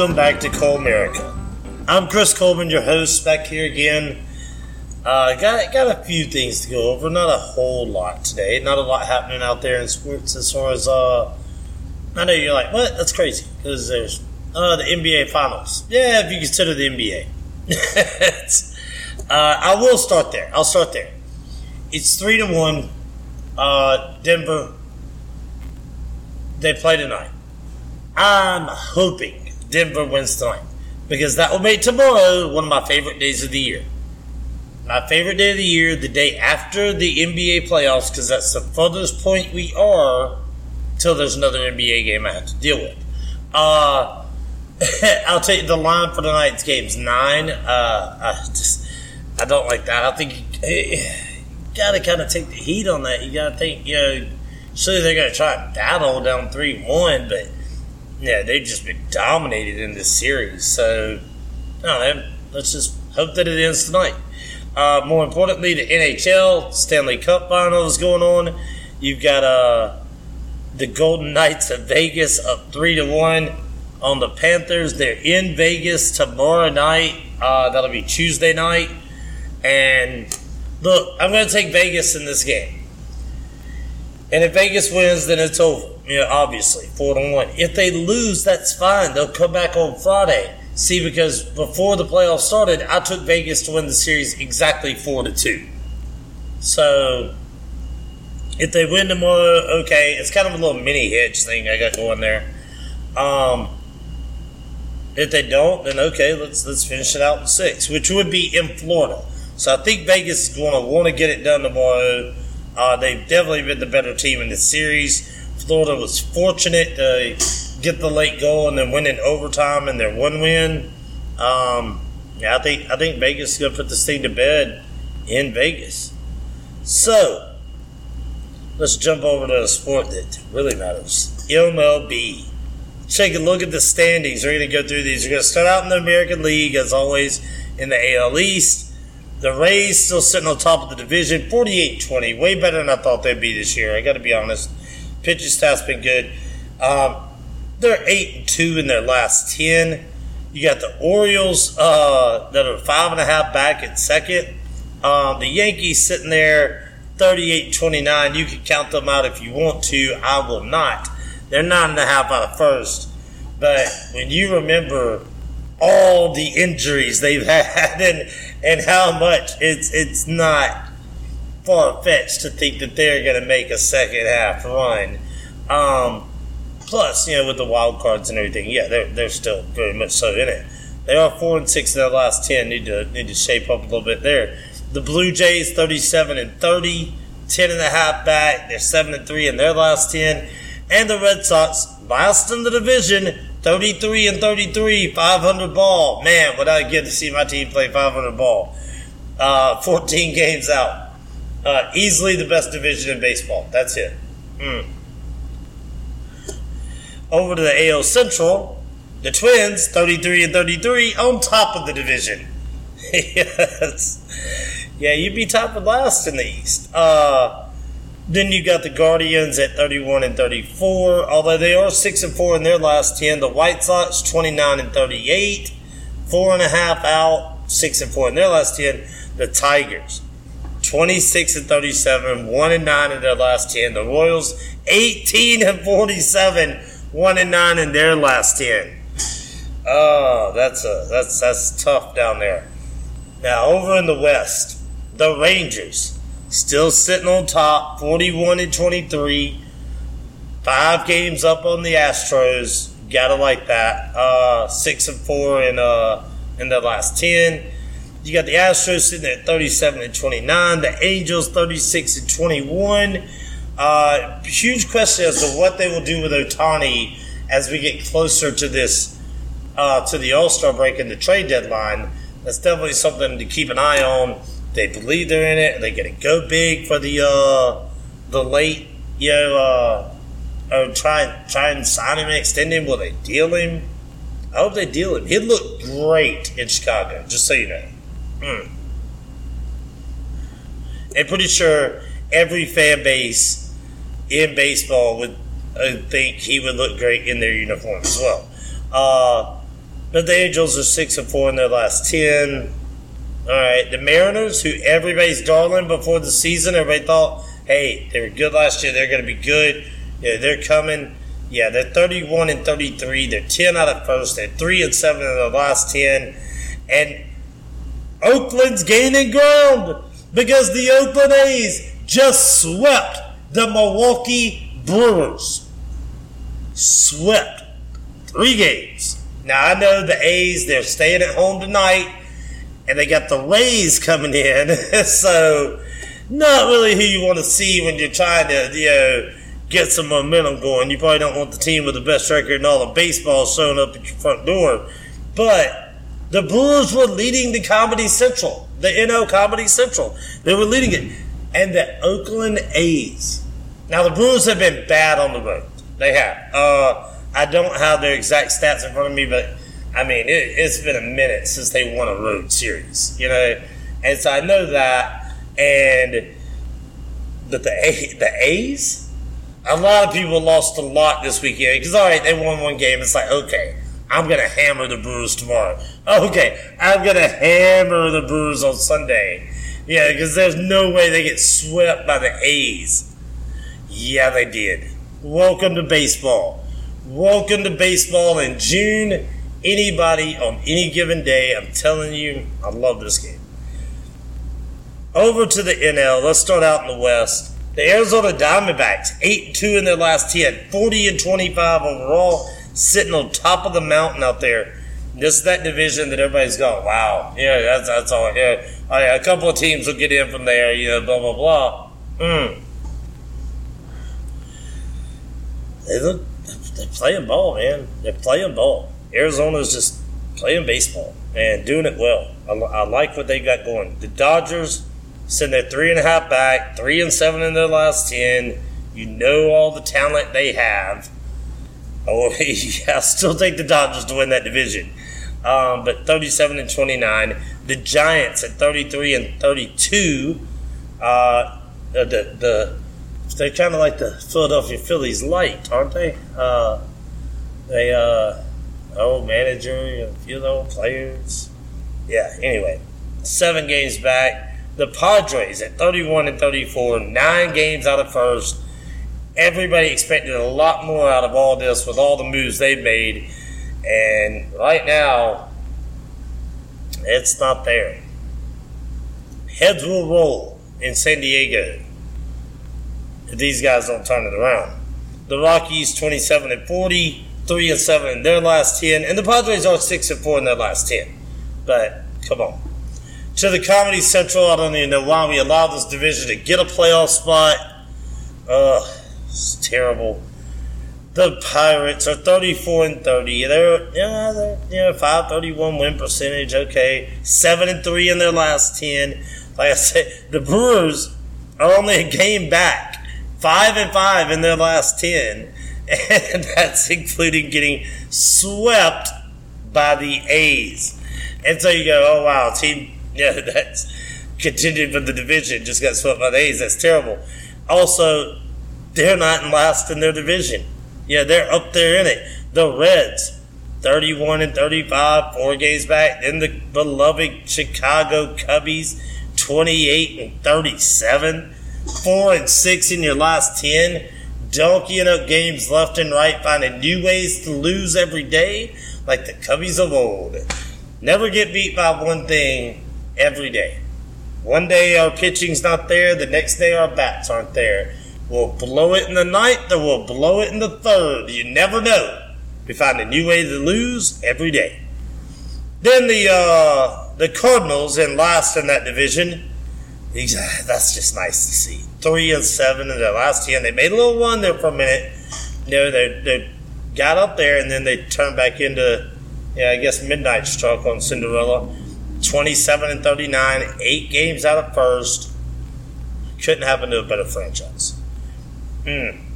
welcome back to Colemerica. I'm Chris Coleman, your host, back here again. Uh, got got a few things to go over. Not a whole lot today. Not a lot happening out there in sports as far as uh. I know you're like, what? That's crazy because there's uh the NBA finals. Yeah, if you consider the NBA. uh, I will start there. I'll start there. It's three to one. Uh, Denver. They play tonight. I'm hoping Denver wins tonight because that will make tomorrow one of my favorite days of the year. My favorite day of the year, the day after the NBA playoffs, because that's the furthest point we are till there's another NBA game I have to deal with. Uh, I'll take the line for tonight's game's nine. Uh, I just I don't like that. I think you got to kind of take the heat on that. You got to think, you know, surely they're to try and battle down three one, but yeah, they've just been dominated in this series. So, no, let's just hope that it ends tonight. Uh, more importantly, the NHL Stanley Cup Final is going on. You've got uh, the Golden Knights of Vegas up three to one on the Panthers. They're in Vegas tomorrow night. Uh, that'll be Tuesday night. And look, I'm going to take Vegas in this game. And if Vegas wins, then it's over. Yeah, obviously, four to one. If they lose, that's fine. They'll come back on Friday. See, because before the playoffs started, I took Vegas to win the series exactly four to two. So if they win tomorrow, okay, it's kind of a little mini hitch thing I got going there. Um, if they don't, then okay, let's let's finish it out in six, which would be in Florida. So I think Vegas is going to want to get it done tomorrow. Uh, they've definitely been the better team in the series. Florida was fortunate to get the late goal and then win in overtime in their one win. Um, yeah, I think I think Vegas is going to put this thing to bed in Vegas. So let's jump over to a sport that really matters: MLB. Take a look at the standings. We're going to go through these. We're going to start out in the American League, as always, in the AL East. The Rays still sitting on top of the division, 48 20. Way better than I thought they'd be this year. I got to be honest. Pitching staff's been good. Um, they're eight and two in their last ten. You got the Orioles uh, that are five and a half back at second. Um, the Yankees sitting there 38-29. You can count them out if you want to. I will not. They're nine and a half out of first. But when you remember all the injuries they've had and and how much it's it's not far fetched to think that they're going to make a second half run. Um, plus, you know, with the wild cards and everything, yeah, they're, they're still very much so in it. They are four and six in their last ten. Need to need to shape up a little bit there. The Blue Jays, thirty-seven and 30, 10 and a half back. They're seven and three in their last ten, and the Red Sox, last in the division, 33 and 33, 500 ball. Man, would I get to see my team play 500 ball? Uh, 14 games out. Uh, easily the best division in baseball. That's it. Mm. Over to the AL Central, the Twins, 33 and 33, on top of the division. yes. Yeah, you'd be top of last in the East. Uh, then you got the Guardians at 31 and 34, although they are 6 and 4 in their last 10. The White Sox, 29 and 38, four and a half out, 6 and 4 in their last 10. The Tigers, 26 and 37, 1 and 9 in their last 10. The Royals, 18 and 47, 1 and 9 in their last 10. Oh, that's a that's that's tough down there. Now over in the West, the Rangers still sitting on top, 41 and 23. Five games up on the Astros. Gotta like that. Uh, six and four in uh in the last ten. You got the Astros sitting at 37 and 29, the Angels 36 and 21. Uh, huge question as to what they will do with Ohtani as we get closer to this, uh, to the All Star break and the trade deadline. That's definitely something to keep an eye on. They believe they're in it. Are They're going to go big for the uh, the late, you know, uh, or try try and sign him and extend him. Will they deal him? I hope they deal him. He'd look great in Chicago. Just so you know. Mm. I'm pretty sure every fan base in baseball would uh, think he would look great in their uniform as well. Uh, But the Angels are six and four in their last ten. All right, the Mariners, who everybody's darling before the season, everybody thought, hey, they were good last year. They're going to be good. Yeah, they're coming. Yeah, they're 31 and 33. They're 10 out of first. They're 3 and 7 in the last 10. And Oakland's gaining ground because the Oakland A's just swept the Milwaukee Brewers. Swept. Three games. Now, I know the A's, they're staying at home tonight, and they got the Rays coming in. so, not really who you want to see when you're trying to, you know, get some momentum going. You probably don't want the team with the best record in all of baseball showing up at your front door. But the Brewers were leading the Comedy Central, the NO Comedy Central. They were leading it. And the Oakland A's. Now, the Brewers have been bad on the road. They have. Uh, I don't have their exact stats in front of me, but I mean, it, has been a minute since they won a road series, you know? And so I know that. And but the, a- the A's, a lot of people lost a lot this weekend because, all right, they won one game. It's like, okay, I'm going to hammer the Brewers tomorrow. Okay, I'm going to hammer the Brewers on Sunday. Yeah, because there's no way they get swept by the A's. Yeah, they did. Welcome to baseball. Welcome to baseball in June. Anybody on any given day, I'm telling you, I love this game. Over to the NL. Let's start out in the West. The Arizona Diamondbacks, 8 and 2 in their last 10, 40 and 25 overall, sitting on top of the mountain out there. This is that division that everybody's going, wow, yeah, that's, that's all. Yeah. Oh, yeah, a couple of teams will get in from there, you know, blah, blah, blah. Hmm. They look, they're playing ball, man. They're playing ball. Arizona's just playing baseball and doing it well. I, I like what they got going. The Dodgers, sitting there three and a half back, three and seven in their last ten. You know all the talent they have. Oh, yeah, I still take the Dodgers to win that division. Um, but 37 and 29. The Giants at 33 and 32. Uh, the, the they're kind of like the Philadelphia Phillies light, aren't they? Uh, they uh, old manager, a few old players. Yeah. Anyway, seven games back. The Padres at 31 and 34, nine games out of first. Everybody expected a lot more out of all this with all the moves they've made. And right now, it's not there. Heads will roll in San Diego if these guys don't turn it around. The Rockies 27 and 40, 3 and 7 in their last 10, and the Padres are 6 and 4 in their last 10. But come on. To the Comedy Central, I don't even know why we allowed this division to get a playoff spot. Ugh, it's terrible. The Pirates are 34 and 30. They're yeah, they're yeah, 531 win percentage. Okay, seven and three in their last 10. Like I said, the Brewers are only a game back, five and five in their last 10, and that's including getting swept by the A's. And so you go, oh wow, team, yeah, that's contending for the division, just got swept by the A's. That's terrible. Also, they're not in last in their division. Yeah, they're up there in it. The Reds, 31 and 35, four games back. Then the beloved Chicago Cubbies, 28 and 37, four and six in your last 10. Donkeying up games left and right, finding new ways to lose every day, like the Cubbies of old. Never get beat by one thing every day. One day our pitching's not there, the next day our bats aren't there. We'll blow it in the ninth or we'll blow it in the third. You never know. We find a new way to lose every day. Then the uh, the Cardinals in last in that division. That's just nice to see. Three and seven in their last ten. They made a little run there for a minute. You know, they they got up there and then they turned back into yeah, I guess midnight struck on Cinderella. 27 and 39, eight games out of first. Couldn't happen to a better franchise. Hmm.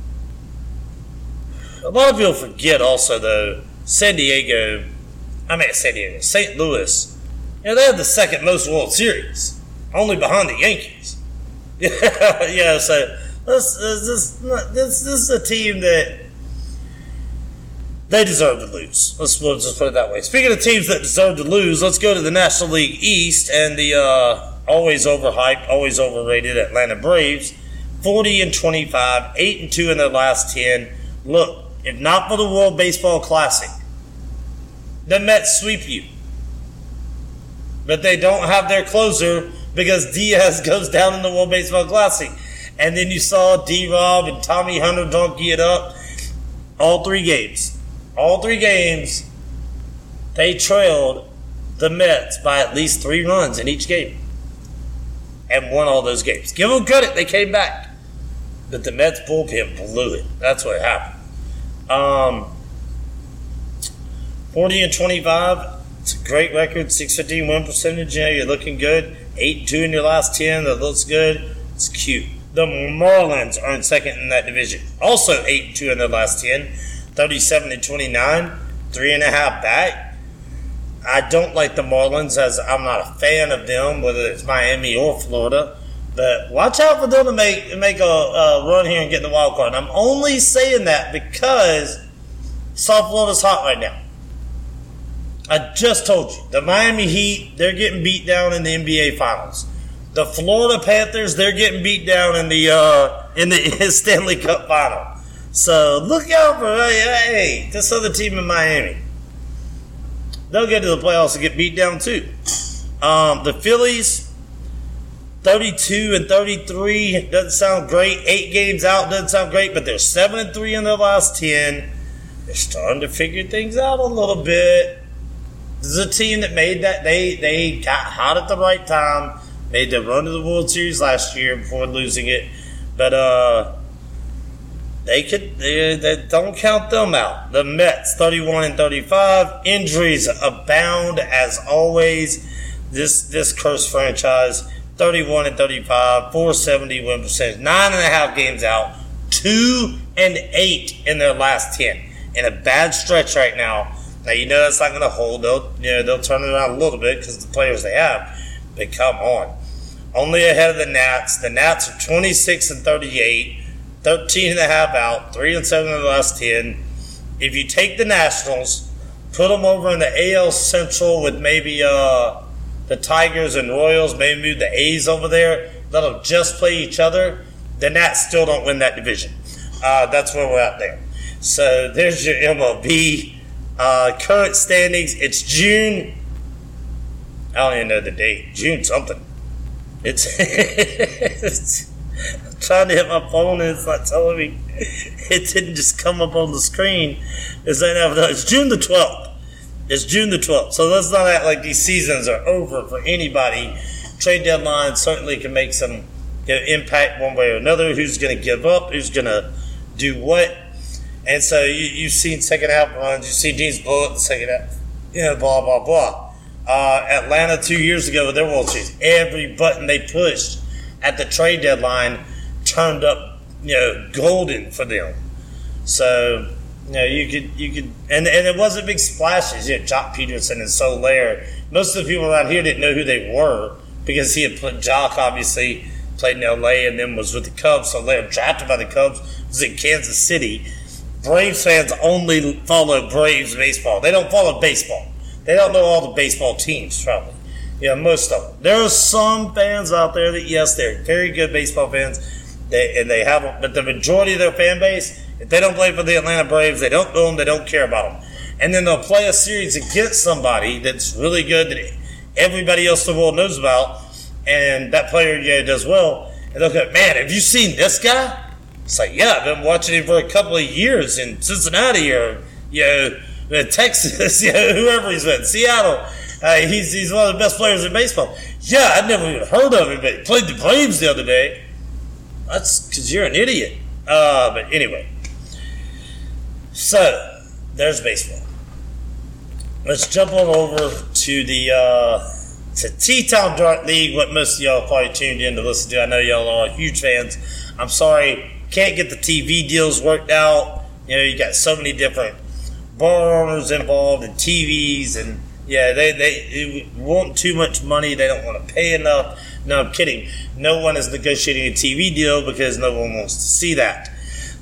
A lot of people forget also, though, San Diego, I mean, San Diego, St. Louis, you know, they have the second most World Series, only behind the Yankees. yeah, so this, this, this, this is a team that they deserve to lose. Let's, let's just put it that way. Speaking of teams that deserve to lose, let's go to the National League East and the uh, always overhyped, always overrated Atlanta Braves. 40 and 25, 8 and 2 in their last 10. Look, if not for the World Baseball Classic, the Mets sweep you. But they don't have their closer because Diaz goes down in the World Baseball Classic. And then you saw D Rob and Tommy Hunter donkey it up all three games. All three games, they trailed the Mets by at least three runs in each game and won all those games. Give them credit, they came back. But the Mets bullpen blew it. That's what happened. Um, 40 and 25. It's a great record. 615 win percentage. Yeah, you're looking good. 8 and 2 in your last 10. That looks good. It's cute. The Marlins are in second in that division. Also 8 and 2 in their last 10. 37 and 29. Three and a half back. I don't like the Marlins as I'm not a fan of them, whether it's Miami or Florida. But watch out for them to make make a, a run here and get the wild card. And I'm only saying that because South Florida's hot right now. I just told you the Miami Heat they're getting beat down in the NBA Finals. The Florida Panthers they're getting beat down in the uh, in the Stanley Cup Final. So look out for hey, this other team in Miami. They'll get to the playoffs and get beat down too. Um, the Phillies 32 and 33 doesn't sound great. Eight games out doesn't sound great, but they're 7 and 3 in their last 10. They're starting to figure things out a little bit. This is a team that made that. They, they got hot at the right time, made the run to the World Series last year before losing it. But, uh, they could they, they, don't count them out. The Mets 31 and 35 injuries abound as always. This this cursed franchise 31 and 35, 470 win percentage, nine and a half games out, two and eight in their last 10. In a bad stretch right now. Now, you know that's not going to hold. They'll, you know, they'll turn it around a little bit because the players they have. But come on. Only ahead of the Nats. The Nats are 26 and 38, 13 and a half out, 3 and 7 in the last 10. If you take the Nationals, put them over in the AL Central with maybe uh, the Tigers and Royals, maybe move the A's over there, them just play each other, the Nats still don't win that division. Uh, that's where we're at there. So there's your MLB uh, current standings. It's June. I don't even know the date. June something. It's, it's trying to hit my phone and it's not telling me. It didn't just come up on the screen. It's, like, it's June the 12th. It's June the 12th. So let's not act like these seasons are over for anybody. Trade deadline certainly can make some you know, impact one way or another. Who's going to give up? Who's going to do what? And so you, have seen second half runs. You see teams blow up the second half. You know, blah, blah, blah. Uh, Atlanta two years ago with their World Series, every button they pushed at the trade deadline turned up, you know, golden for them. So know, you could you could and and it wasn't big splashes. You had Joc Pederson and Soler. Most of the people around here didn't know who they were because he had put Joc obviously played in LA and then was with the Cubs. So they were drafted by the Cubs, was in Kansas City. Braves fans only follow Braves baseball. They don't follow baseball. They don't know all the baseball teams, probably. Yeah, most of them. There are some fans out there that, yes, they're very good baseball fans, they, and they have but the majority of their fan base if they don't play for the Atlanta Braves, they don't know them, they don't care about them. And then they'll play a series against somebody that's really good that everybody else in the world knows about, and that player yeah does well. And they'll go, man, have you seen this guy? It's like, yeah, I've been watching him for a couple of years in Cincinnati or you know, Texas, you know, whoever he's with, Seattle. Uh, he's, he's one of the best players in baseball. Yeah, I'd never even heard of him, but he played the Braves the other day. That's because you're an idiot. Uh, but anyway, so, there's baseball. Let's jump on over to the uh, to T-Town Dart League, what most of y'all probably tuned in to listen to. I know y'all are huge fans. I'm sorry, can't get the TV deals worked out. You know, you got so many different bar owners involved and TVs, and yeah, they, they want too much money. They don't want to pay enough. No, I'm kidding. No one is negotiating a TV deal because no one wants to see that.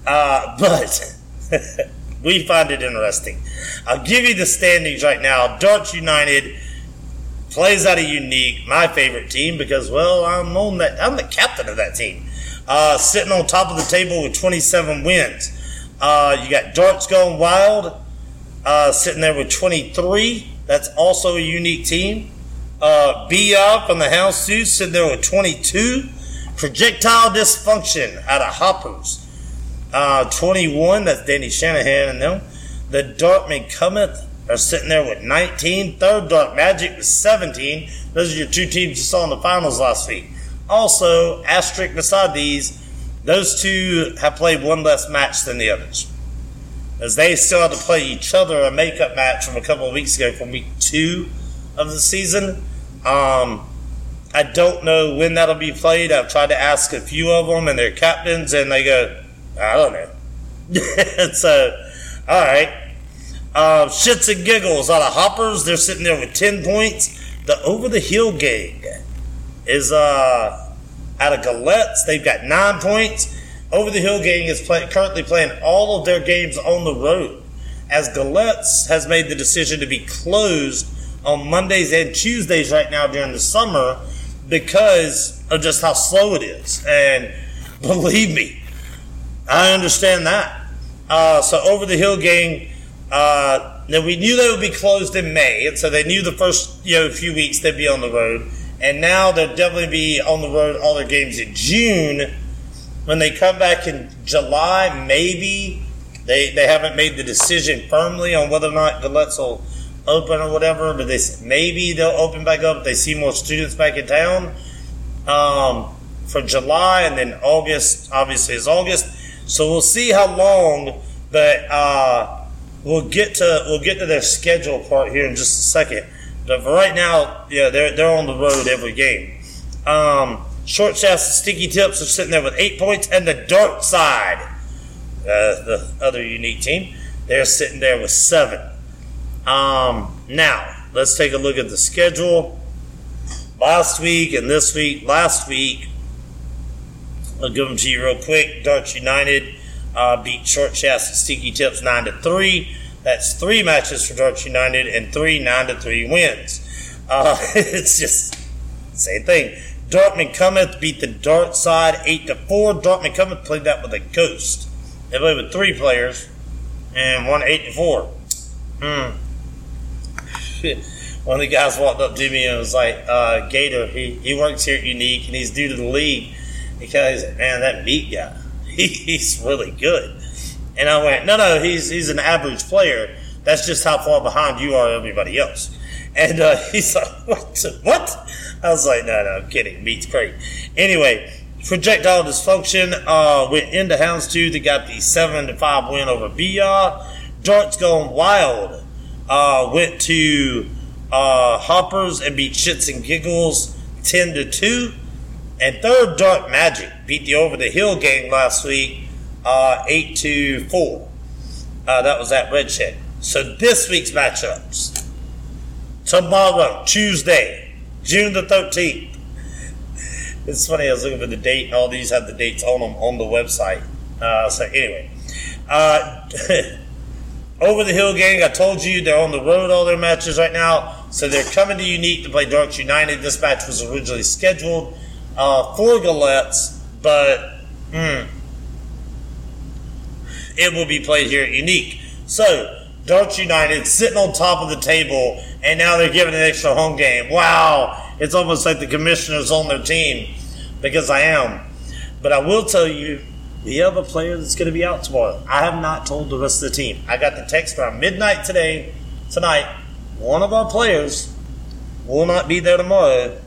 Uh, but We find it interesting. I'll give you the standings right now. Darts United plays out a unique, my favorite team, because well, I'm on that. I'm the captain of that team. Uh, sitting on top of the table with 27 wins. Uh, you got Darts going wild, uh, sitting there with 23. That's also a unique team. Uh, B from the Houndstooth sitting there with 22. Projectile Dysfunction out of Hoppers, uh, 21. That's Danny Shanahan and them. The Dartman Cometh are sitting there with 19. Third Dark Magic with 17. Those are your two teams you saw in the finals last week. Also, asterisk beside these, those two have played one less match than the others. As they still have to play each other a makeup match from a couple of weeks ago from week two of the season. Um, I don't know when that'll be played. I've tried to ask a few of them and their captains, and they go, I don't know. so, all right. Uh, shits and giggles out of hoppers. They're sitting there with 10 points. The over the hill gang is uh, out of Gallettes. They've got nine points. Over the hill gang is play, currently playing all of their games on the road, as Gallettes has made the decision to be closed on Mondays and Tuesdays right now during the summer because of just how slow it is. And believe me, I understand that. Uh, so over the hill gang, uh, now we knew they would be closed in May, and so they knew the first you know few weeks they'd be on the road, and now they'll definitely be on the road all their games in June. When they come back in July, maybe they they haven't made the decision firmly on whether or not Let's will open or whatever, but they maybe they'll open back up. They see more students back in town um, for July, and then August obviously is August. So we'll see how long. that uh, we'll get to we'll get to their schedule part here in just a second. But for right now, yeah, they're they're on the road every game. Um, short shafts and sticky tips are sitting there with eight points, and the dark side, uh, the other unique team, they're sitting there with seven. Um, now, let's take a look at the schedule. Last week and this week, last week, I'll give them to you real quick. Darts United uh, beat Short Shafts and Sticky Tips 9 to 3. That's three matches for Darts United and three 9 to 3 wins. Uh, it's just same thing. Dartman Cometh beat the Dart side 8 to 4. Dartman Cometh played that with a ghost. They played with three players and won 8 to 4. Hmm. one of the guys walked up to me and was like, uh, Gator, he, he works here at Unique and he's due to the league. Because, man, that meat guy, he, he's really good. And I went, no, no, he's, he's an average player. That's just how far behind you are everybody else. And uh, he's like, what? What? I was like, no, no, I'm kidding. Meat's great. Anyway, projectile dysfunction uh, went into Houndstooth. They got the 7 to 5 win over BR. Darts going wild uh, went to uh, Hoppers and beat Shits and Giggles 10 to 2. And third, Dark Magic beat the Over the Hill gang last week uh, 8 to 4. Uh, that was at Red. So this week's matchups tomorrow, Tuesday, June the 13th. It's funny, I was looking for the date, and all these have the dates on them on the website. Uh, so, anyway, uh, Over the Hill Gang, I told you they're on the road all their matches right now. So they're coming to Unique to play Darts United. This match was originally scheduled uh, for Gallettes, but hmm, it will be played here at Unique. So Darts United sitting on top of the table, and now they're giving an extra home game. Wow, it's almost like the commissioners on their team because I am. But I will tell you, we have a player that's going to be out tomorrow. I have not told the rest of the team. I got the text around midnight today, tonight. One of our players will not be there tomorrow.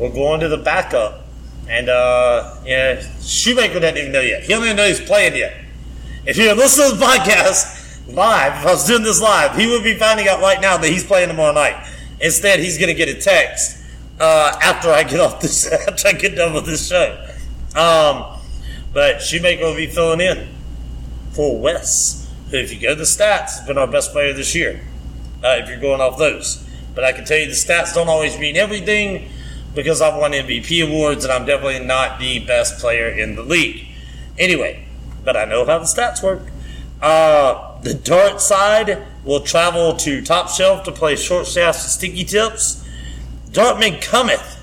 We're going to the backup. And, uh, yeah, Shoemaker doesn't even know yet. He don't even know he's playing yet. If you're listening to the podcast live, if I was doing this live, he would be finding out right now that he's playing tomorrow night. Instead, he's going to get a text uh, after I get off this, after I get done with this show. Um, but Shoemaker will be filling in for Wes, who, if you go to the stats, has been our best player this year, uh, if you're going off those. But I can tell you the stats don't always mean everything because I've won MVP awards and I'm definitely not the best player in the league. Anyway, but I know how the stats work. Uh, the dart side will travel to Top Shelf to play short shafts and sticky tips. Dartman Cometh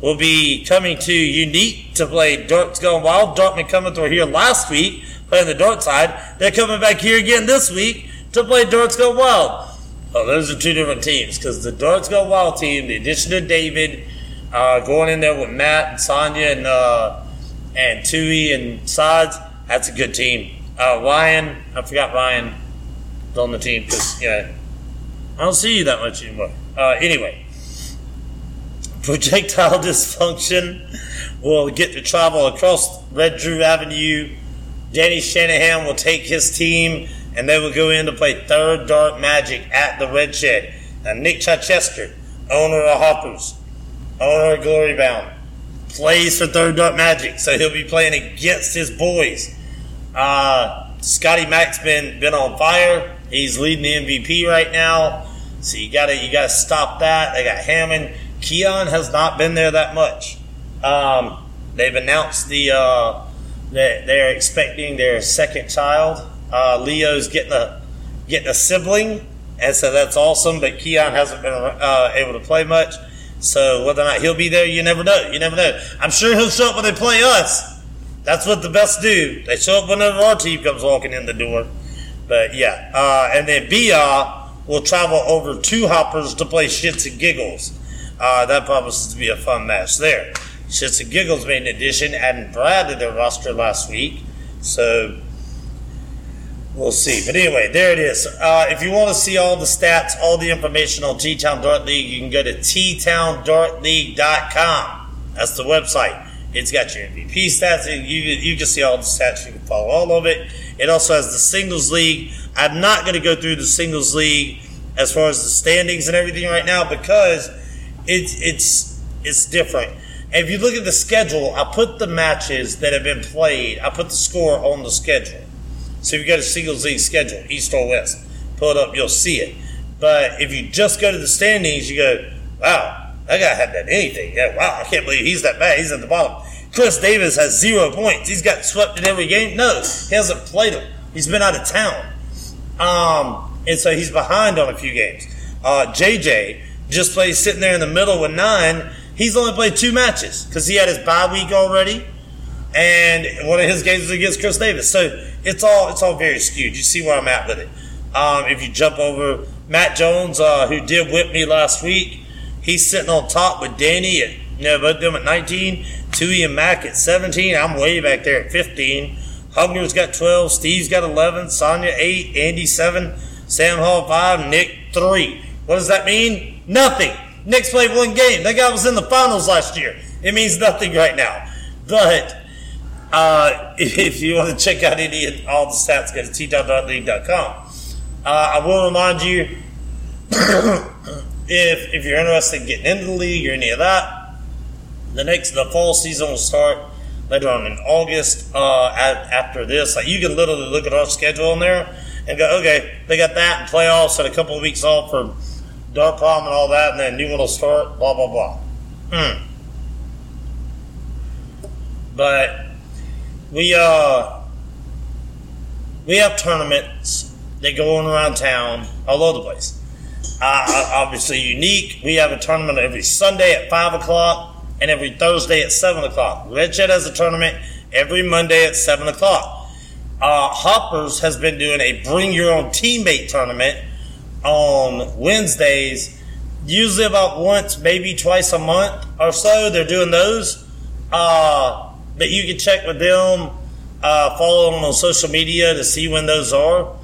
will be coming to Unique to play Darts Gone Wild. Dartman Cometh were here last week playing the dart side. They're coming back here again this week to play Darts Go Wild. Oh, those are two different teams because the Darts Go Wild team, the addition of David, uh, going in there with Matt and Sonia and uh, and Tui and Sides, that's a good team. Uh, Ryan, I forgot Ryan on the team because know I don't see you that much anymore. Uh, anyway, projectile dysfunction will get to travel across Red Drew Avenue. Danny Shanahan will take his team and they will go in to play third Dart Magic at the Red Shed. Now, Nick Chichester, owner of Hoppers, of Glory Bound, plays for third Dart Magic, so he'll be playing against his boys. Uh, Scotty Mack's been been on fire. He's leading the MVP right now, so you gotta you gotta stop that. They got Hammond. Keon has not been there that much. Um, they've announced the uh, that they're expecting their second child. Uh, Leo's getting a getting a sibling, and so that's awesome. But Keon hasn't been uh, able to play much, so whether or not he'll be there, you never know. You never know. I'm sure he'll show up when they play us. That's what the best do. They show up whenever our team comes walking in the door. But yeah, uh, and then Bia will travel over two hoppers to play shits and giggles. Uh, that promises to be a fun match there. Shits and giggles made an addition, adding Brad to their roster last week. So We'll see. But anyway, there it is. Uh, if you want to see all the stats, all the information on T Town Dart League, you can go to ttowndartleague.com. That's the website. It's got your MVP stats. You, you can see all the stats. You can follow all of it. It also has the singles league. I'm not going to go through the singles league as far as the standings and everything right now because it's it's it's different. If you look at the schedule, I put the matches that have been played. I put the score on the schedule. So if you go to Singles League schedule, East or West, pull it up, you'll see it. But if you just go to the standings, you go, wow, that guy hadn't done anything. Yeah, wow, I can't believe he's that bad. He's at the bottom. Chris Davis has zero points. He's got swept in every game. No, he hasn't played them. He's been out of town. Um, and so he's behind on a few games. Uh, JJ just plays sitting there in the middle with nine. He's only played two matches because he had his bye week already and one of his games was against Chris Davis. So it's all it's all very skewed. You see where I'm at with it. Um, if you jump over Matt Jones, uh, who did whip me last week, he's sitting on top with Danny at you know both them at 19, Tui and Mac at 17. I'm way back there at 15. Hugner's got 12, Steve's got 11, Sonia 8, Andy 7, Sam Hall 5, Nick 3. What does that mean? Nothing. Nick's played one game. That guy was in the finals last year. It means nothing right now. But uh, if, you want to check out any of all the stats, go to t-league.com. Uh, I will remind you if if you're interested in getting into the league or any of that, the next the fall season will start later on in August. Uh, at, after this, like you can literally look at our schedule in there and go, okay, they got that and playoffs and a couple of weeks off for dark prom and all that, and then new one will start. Blah blah blah. Hmm. But we uh we have tournaments that go on around town all over the place. Uh, uh, obviously, unique. We have a tournament every Sunday at five o'clock and every Thursday at seven o'clock. Red has a tournament every Monday at seven o'clock. Uh, Hoppers has been doing a bring your own teammate tournament on Wednesdays, usually about once, maybe twice a month or so. They're doing those. Uh, but you can check with them, uh, follow them on social media to see when those are.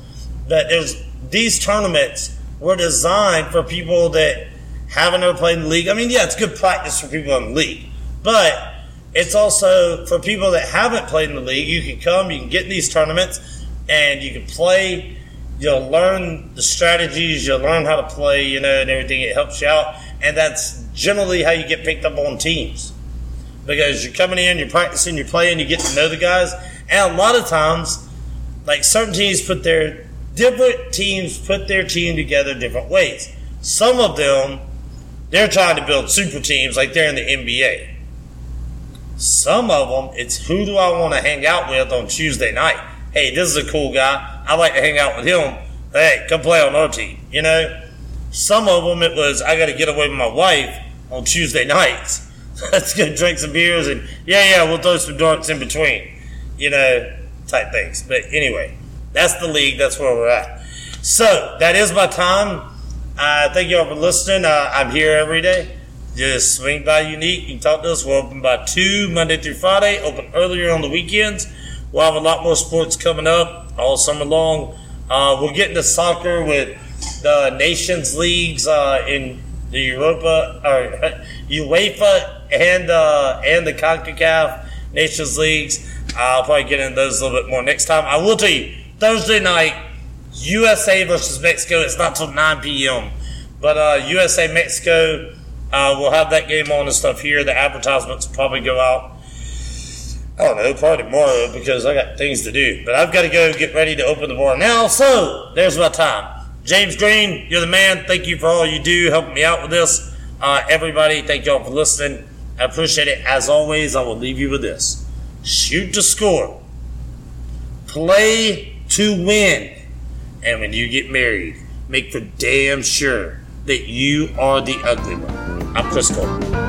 But there's these tournaments were designed for people that haven't ever played in the league. I mean, yeah, it's good practice for people in the league, but it's also for people that haven't played in the league. You can come, you can get in these tournaments, and you can play. You'll learn the strategies, you'll learn how to play, you know, and everything. It helps you out, and that's generally how you get picked up on teams because you're coming in, you're practicing, you're playing, you get to know the guys. And a lot of times, like certain teams put their different teams put their team together different ways. Some of them, they're trying to build super teams like they're in the NBA. Some of them, it's who do I want to hang out with on Tuesday night? hey, this is a cool guy. I like to hang out with him. Hey, come play on our team. You know, some of them it was I got to get away with my wife on Tuesday nights. Let's go drink some beers and yeah, yeah, we'll throw some darts in between. You know, type things. But anyway, that's the league. That's where we're at. So that is my time. Uh, thank you all for listening. Uh, I'm here every day. Just swing by Unique. You can talk to us. We're open by 2, Monday through Friday. Open earlier on the weekends. We'll have a lot more sports coming up all summer long. Uh, we'll get into soccer with the Nations Leagues uh, in the Europa, or UEFA and, uh, and the CONCACAF Nations Leagues. I'll probably get into those a little bit more next time. I will tell you, Thursday night, USA versus Mexico. It's not till 9 p.m. But uh, USA Mexico, uh, we'll have that game on and stuff here. The advertisements will probably go out. I don't know, probably tomorrow because I got things to do. But I've got to go get ready to open the bar now. So there's my time. James Green, you're the man. Thank you for all you do, helping me out with this. Uh, everybody, thank y'all for listening. I appreciate it. As always, I will leave you with this shoot to score, play to win. And when you get married, make for damn sure that you are the ugly one. I'm Chris Cole.